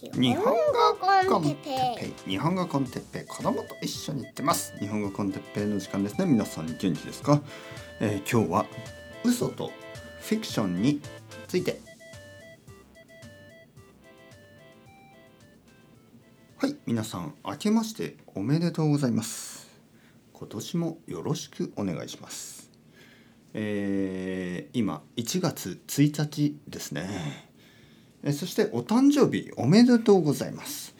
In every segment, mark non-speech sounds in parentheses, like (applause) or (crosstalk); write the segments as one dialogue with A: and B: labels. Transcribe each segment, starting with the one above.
A: 日本語コンテッペ
B: イ。日本語コンテッペイ。子供と一緒に行ってます。日本語コンテッペイの時間ですね。皆さん元気ですか、えー今日は嘘とフィクションについて。はい皆さん明けましておめでとうございます。今年もよろしくお願いします。えー今1月1日ですね。そしてお誕生日おめでとうございます。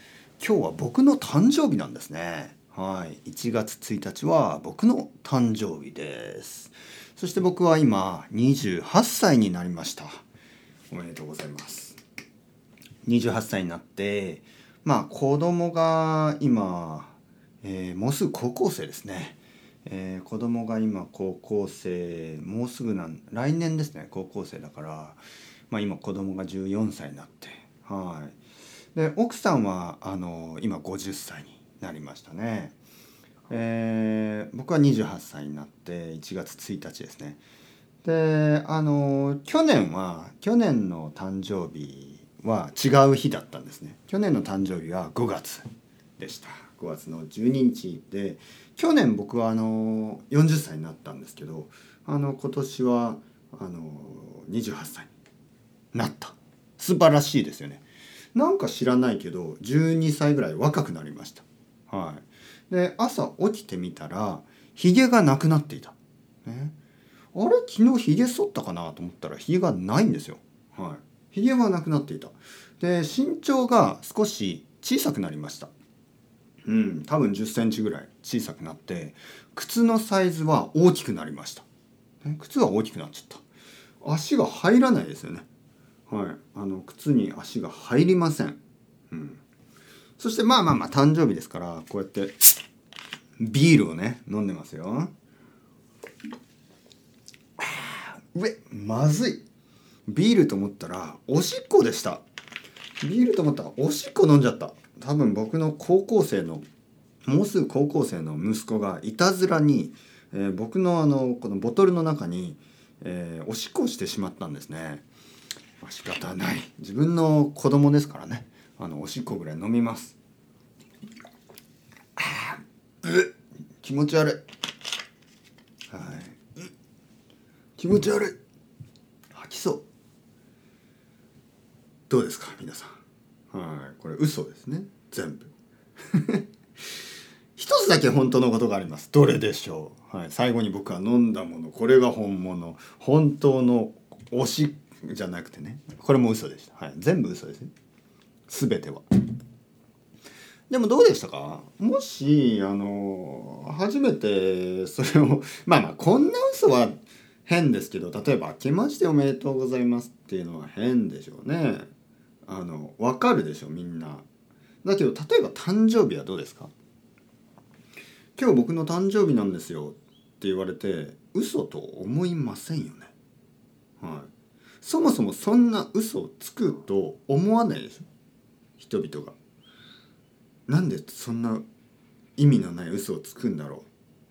B: 今日は僕の誕生日なんですね。はい。1月1日は僕の誕生日です。そして僕は今28歳になりました。おめでとうございます。28歳になってまあ子供が今、えーもうすぐ高校生ですね、えー子供が今高校生もうすぐなん来年ですね高校生だから、まあ、今子供が14歳になってはい。で奥さんはあの今50歳になりましたね。えー僕は28歳になって1月1日ですね。であの去年は去年の誕生日は違う日だったんですね。去年の誕生日は5月でした。5月の12日で去年僕はあの40歳になったんですけどあの今年はあの28歳になった。素晴らしいですよね。なんか知らないけど12歳ぐらい若くなりました。はい。で朝起きてみたらひげがなくなっていた、ね、あれ？昨日ひげ剃ったかなと思ったらひげがないんですよ。はい。ひげはなくなっていた。で身長が少し小さくなりました。うん多分1 0センチぐらい小さくなって靴のサイズは大きくなりました、靴は大きくなっちゃった。足が入らないですよね。はい。あの靴に足が入りません。うん。そしてまあまあまあ誕生日ですからこうやってビールをね飲んでますよ。あうえまずい。ビールと思ったらおしっこでした。ビールと思ったらおしっこ飲んじゃった。多分僕の高校生のもうすぐ高校生の息子がいたずらに、えー僕のあのこのボトルの中に、えーおしっこをしてしまったんですね。まあ仕方ない。自分の子供ですからね。あのおしっこぐらい飲みます。あーうっ。気持ち悪い。はい。気持ち悪い。吐きそう。どうですか皆さん。はい。これ嘘ですね。全部。(laughs) 一つだけ本当のことがあります。どれでしょう、はい、最後に僕は飲んだもの。これが本物。本当の推しっじゃなくてね。これも嘘でした、はい、全部嘘ですね。全ては。でもどうでしたか？もしあの初めてそれを (laughs) まあまあこんな嘘は変ですけど例えば「明けましておめでとうございます」っていうのは変でしょうね。あの分かるでしょみんな。だけど例えば誕生日はどうですか？今日僕の誕生日なんですよって言われて嘘と思いませんよね。はい。そもそもそんな嘘をつくと思わないでしょ人々が。なんでそんな意味のない嘘をつくんだろうっ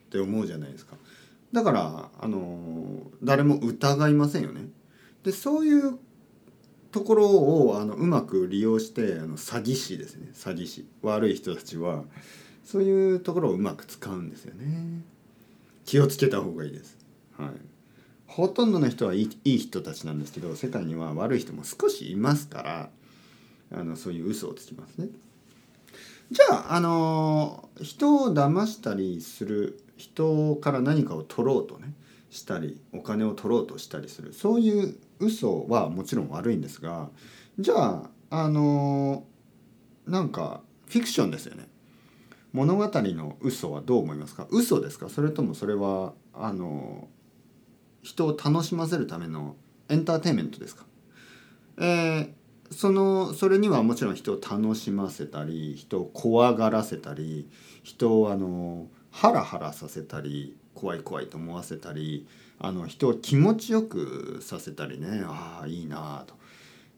B: て思うじゃないですか。だからあの誰も疑いませんよね。でそういうところをあのうまく利用してあの詐欺師ですね。詐欺師。悪い人たちはそういうところをうまく使うんですよね。気をつけた方がいいです。はい。ほとんどの人はいいいい人たちなんですけど世界には悪い人も少しいますからあのそういう嘘をつきますね。じゃああの人を騙したりする人から何かを取ろうとねしたりお金を取ろうとしたりするそういう嘘はもちろん悪いんですがじゃああのなんかフィクションですよね。物語の嘘はどう思いますか？嘘ですか？それともそれはあの人を楽しませるためのエンターテインメントですか？えーそのそれにはもちろん人を楽しませたり人を怖がらせたり人をあのハラハラさせたり怖い怖いと思わせたりあの人を気持ちよくさせたりねああいいなあと、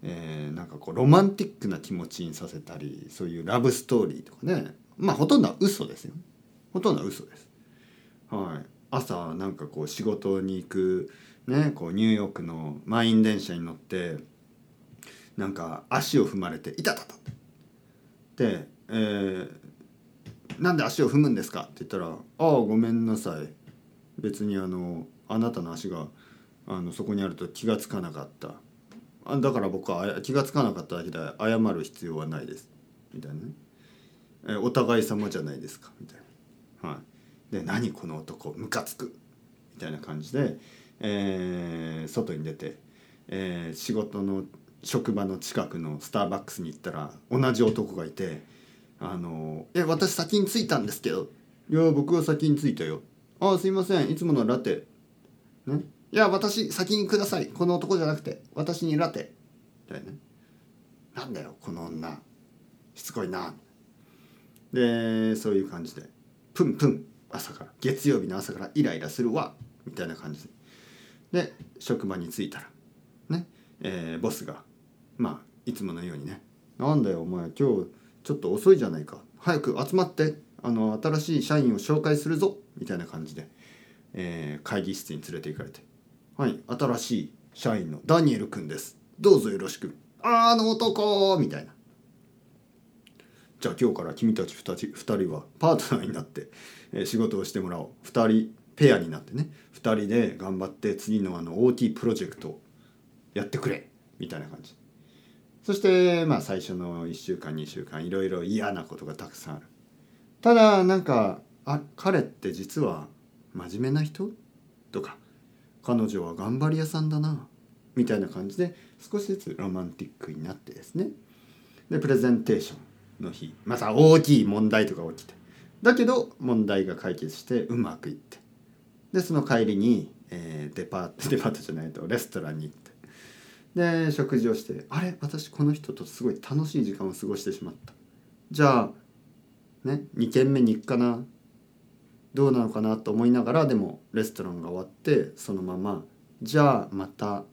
B: えーなんかこうロマンティックな気持ちにさせたりそういうラブストーリーとかね。まあほとんどは嘘ですよ。ほとんどは嘘です。はい、朝なんかこう仕事に行く、ね、こうニューヨークの満員電車に乗ってなんか足を踏まれて「いたたた!」で、えーなんで足を踏むんですか?」って言ったら「ああごめんなさい別にあのあなたの足があのそこにあると気がつかなかったあだから僕は気がつかなかっただけで謝る必要はないです」みたいなね、えーお互い様じゃないですか」みたいな。はい、で「何この男ムカつく」みたいな感じで、えー外に出て、えー仕事の職場の近くのスターバックスに行ったら同じ男がいて「あのえ私先に着いたんですけど」「いや僕は先に着いたよ」「ああすいませんいつものラテ」ね「いや私先にください。この男じゃなくて私にラテ」みたいな。ね「なんだよこの女。しつこいな」でそういう感じで「プンプン。朝から月曜日の朝からイライラするわ」みたいな感じで。で職場に着いたらね、えーボスがまあいつものようにね「なんだよお前今日ちょっと遅いじゃないか。早く集まってあの新しい社員を紹介するぞ」みたいな感じで、えー会議室に連れて行かれて「はい新しい社員のダニエル君です。どうぞよろしく」あーあの男みたいな。じゃあ今日から君たち2人はパートナーになって、仕事をしてもらおう。2人ペアになってね。2人で頑張って次のあの OT プロジェクトをやってくれ。みたいな感じ。そしてまあ最初の1週間2週間いろいろ嫌なことがたくさんある。ただなんかあ彼って実は真面目な人？とか彼女は頑張り屋さんだな？みたいな感じで少しずつロマンティックになってですね。でプレゼンテーション。の日。また大きい問題とか起きて。だけど問題が解決してうまくいって。でその帰りに、えーデパート (laughs) デパートじゃないとレストランに行って。で食事をしてあれ？私この人とすごい楽しい時間を過ごしてしまった。じゃあね2軒目に行くかな？どうなのかなと思いながらでもレストランが終わってそのままじゃあまた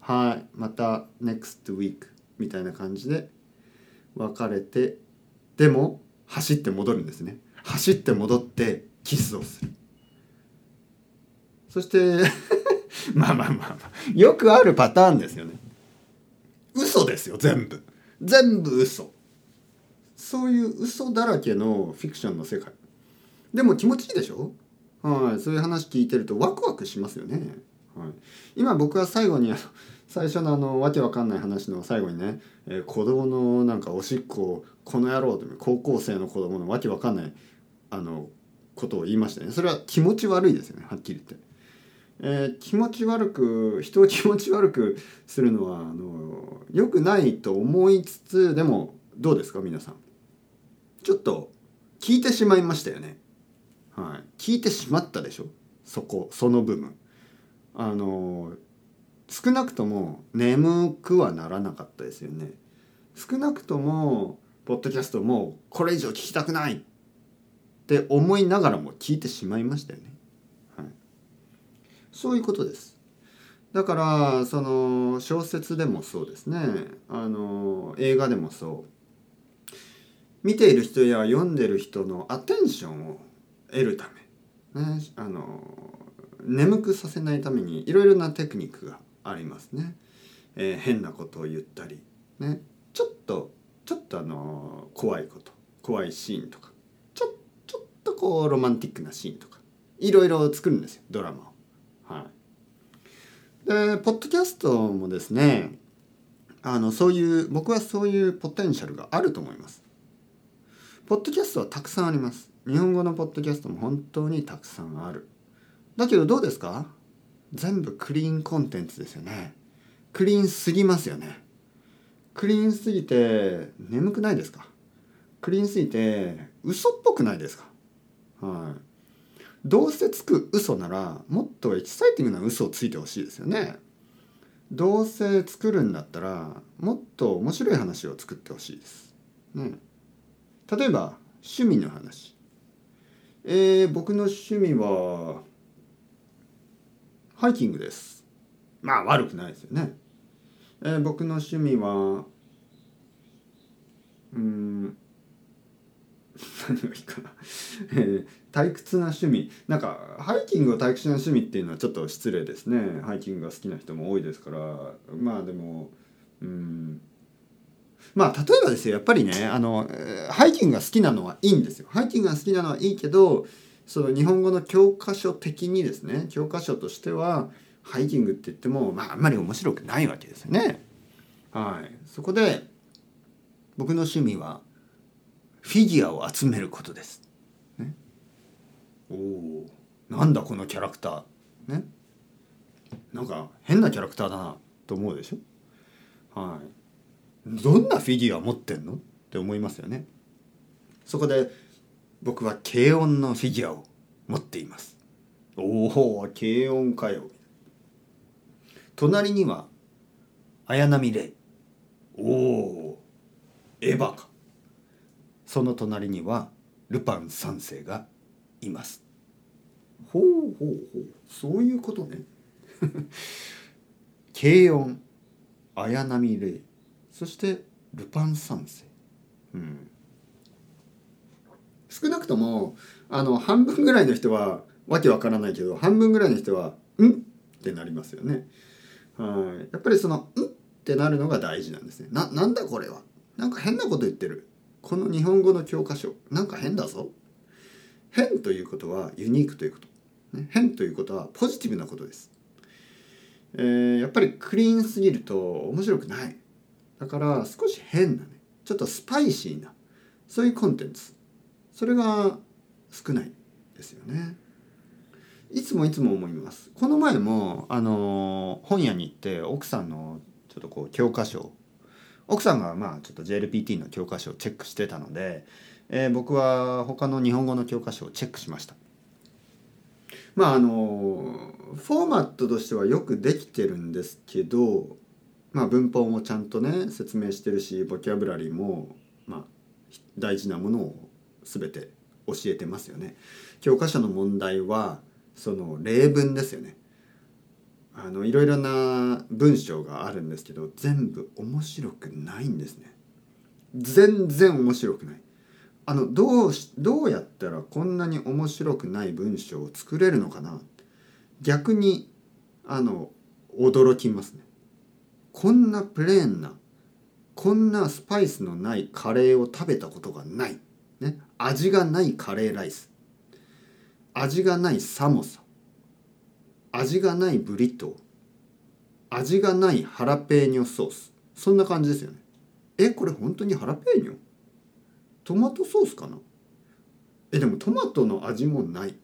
B: はいまた next week みたいな感じで別れてでも走って戻るんですね。走って戻ってキスをする。そして (laughs) まあまあまあまあよくあるパターンですよね。嘘ですよ全部。全部嘘。そういう嘘だらけのフィクションの世界。でも気持ちいいでしょ？はいそういう話聞いてるとワクワクしますよね、はい、今僕は最後に最初のあのわけわかんない話の最後にね、えー子供のなんかおしっこをこの野郎という高校生の子供のわけわかんないあのことを言いましたね。それは気持ち悪いですよねはっきり言って。えー気持ち悪く人を気持ち悪くするのはあの良くないと思いつつでもどうですか皆さん。ちょっと聞いてしまいましたよね。はい。聞いてしまったでしょ？そこその部分。あの少なくとも眠くはならなかったですよね。少なくともポッドキャストもこれ以上聞きたくないって思いながらも聞いてしまいましたよね。はい。そういうことです。だからその小説でもそうですね。あの映画でもそう。見ている人や読んでる人のアテンションを得るため、ね、あの眠くさせないためにいろいろなテクニックがありますね、えー変なことを言ったり、ね、ちょっとちょっとあの怖いこと怖いシーンとかちょちょっとこうロマンティックなシーンとかいろいろ作るんですよドラマを。はい、でポッドキャストもですねあのそういう僕はそういうポテンシャルがあると思います。ポッドキャストはたくさんあります。日本語のポッドキャストも本当にたくさんある。だけどどうですか？全部クリーンコンテンツですよね。クリーンすぎますよね。クリーンすぎて眠くないですか？クリーンすぎて嘘っぽくないですか？はい。どうせつく嘘ならもっとエキサイティングな嘘をついてほしいですよね。どうせ作るんだったらもっと面白い話を作ってほしいです。ね。例えば趣味の話。えー、僕の趣味はハイキングです。まあ悪くないですよね。えー僕の趣味はうん (laughs) 何がいいかな、えー退屈な趣味。なんかハイキングを退屈な趣味っていうのはちょっと失礼ですね。ハイキングが好きな人も多いですから。まあでもうん。まあ例えばですよ。やっぱりねあのハイキングが好きなのはいいんですよ。ハイキングが好きなのはいいけどその日本語の教科書的にですね教科書としてはハイキングって言ってもまああんまり面白くないわけですよね。はい。そこで僕の趣味はフィギュアを集めることです、ね、おおなんだこのキャラクター。ね。なんか変なキャラクターだなと思うでしょ。はい。どんなフィギュア持ってんの？って思いますよね。そこで僕は軽音のフィギュアを持っています。おお軽音かよ。隣には綾波レイ。おおエヴァか。その隣にはルパン三世がいます。ほうほうほう。そういうことね。(laughs) 軽音綾波レイ。そしてルパン三世。うん少なくともあの半分ぐらいの人はわけわからないけど半分ぐらいの人は「ん?」ってなりますよね。はい。やっぱりその「ん?」ってなるのが大事なんですね。ななんだこれは？なんか変なこと言ってる。この日本語の教科書なんか変だぞ。変ということはユニークということ、ね、変ということはポジティブなことです、えーやっぱりクリーンすぎると面白くない。だから少し変なねちょっとスパイシーなそういうコンテンツ。それが少ないですよね。いつもいつも思います。この前もあの本屋に行って奥さんのちょっとこう教科書奥さんがまあちょっと JLPT の教科書をチェックしてたので、えー僕は他の日本語の教科書をチェックしました。まああのフォーマットとしてはよくできてるんですけどまあ文法もちゃんとね説明してるしボキャブラリーもまあ大事なものを全て教えてますよね。教科書の問題はその例文ですよね。あのいろいろな文章があるんですけど全部面白くないんですね。全然面白くない。あのどうしどうやったらこんなに面白くない文章を作れるのかな。逆にあの驚きますね。こんなプレーンなこんなスパイスのないカレーを食べたことがない、味がないカレーライス。味がないサモサ。味がないブリトー。味がないハラペーニョソース。そんな感じですよね。えこれ本当にハラペーニョ？トマトソースかな？えでもトマトの味もない。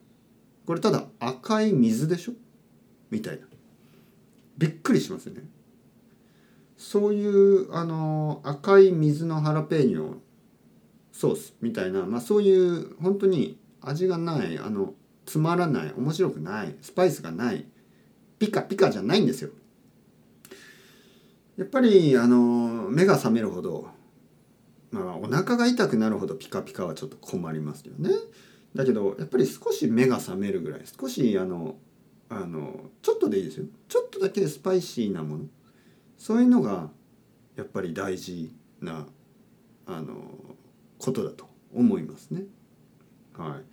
B: これただ赤い水でしょ？みたいな。びっくりしますよね。そういうあの赤い水のハラペーニョソースみたいな、まあ、そういう本当に味がないあのつまらない面白くないスパイスがないピカピカじゃないんですよ。やっぱりあの目が覚めるほどまあお腹が痛くなるほどピカピカはちょっと困りますよね。だけどやっぱり少し目が覚めるぐらい少しあのあのちょっとでいいですよ。ちょっとだけスパイシーなものそういうのがやっぱり大事なあのことだと思いますね。はい。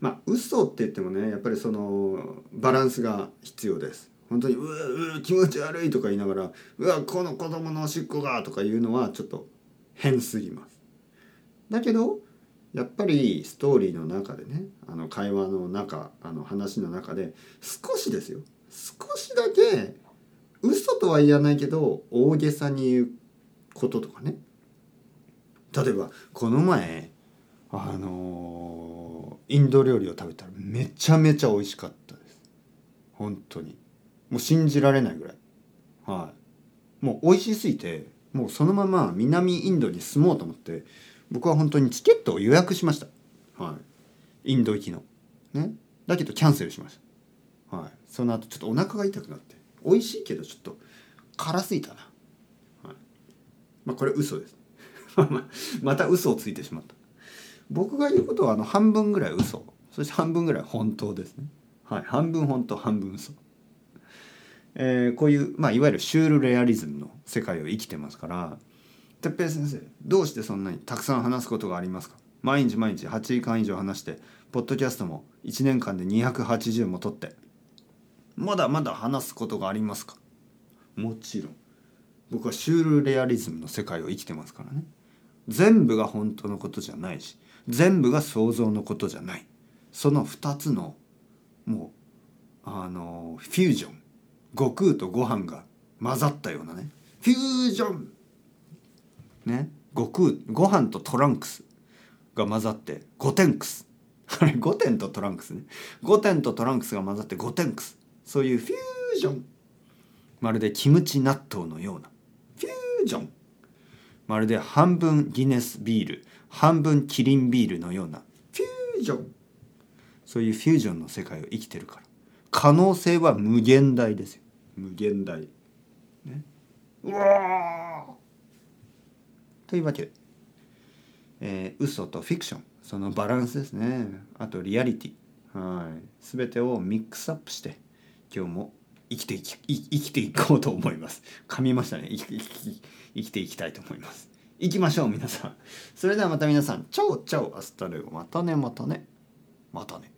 B: まあ嘘って言ってもねやっぱりそのバランスが必要です。本当にうわう気持ち悪いとか言いながらうわこの子供のおしっこがとか言うのはちょっと変すぎます。だけどやっぱりストーリーの中でねあの会話の中あの話の中で少しですよ少しだけ嘘とは言わないけど大げさに言うこととかね例えばこの前あのインド料理を食べたらめちゃめちゃ美味しかったです。本当に。もう信じられないぐらい。はい。もう美味しすぎてもうそのまま南インドに住もうと思って僕は本当にチケットを予約しました。はい。インド行きの。ね。だけどキャンセルしました。はい。その後ちょっとお腹が痛くなって美味しいけどちょっと辛すぎたな、はい、まあこれ嘘です。(laughs) また嘘をついてしまった。僕が言うことはあの半分ぐらい嘘。そして半分ぐらい本当ですね。はい半分本当半分嘘。えーこういう、まあ、いわゆるシュールレアリズムの世界を生きてますから。哲平先生どうしてそんなにたくさん話すことがありますか？毎日毎日8時間以上話してポッドキャストも1年間で280も撮って。まだまだ話すことがありますか？もちろん。僕はシュールレアリズムの世界を生きてますからね。全部が本当のことじゃないし全部が想像のことじゃない。その2つのもうあのフュージョン。悟空とご飯が混ざったようなね。フュージョン。ね。悟空ご飯とトランクスが混ざってゴテンクス。あれゴテンとトランクスね。ゴテンとトランクスが混ざってゴテンクス。そういうフュージョン。まるでキムチ納豆のような。フュージョン。まるで半分ギネスビール半分キリンビールのようなフュージョンそういうフュージョンの世界を生きてるから。可能性は無限大ですよ。無限大。ね。うわー。というわけで、えー、嘘とフィクション。そのバランスですね。あとリアリティ。はい。全てをミックスアップして今日も生きていき生きていこうと思います。噛みましたね。生き生き生きていきたいと思います。行きましょう皆さん。それではまた皆さん。 Chao chao hasta luego。またねまたね。またね。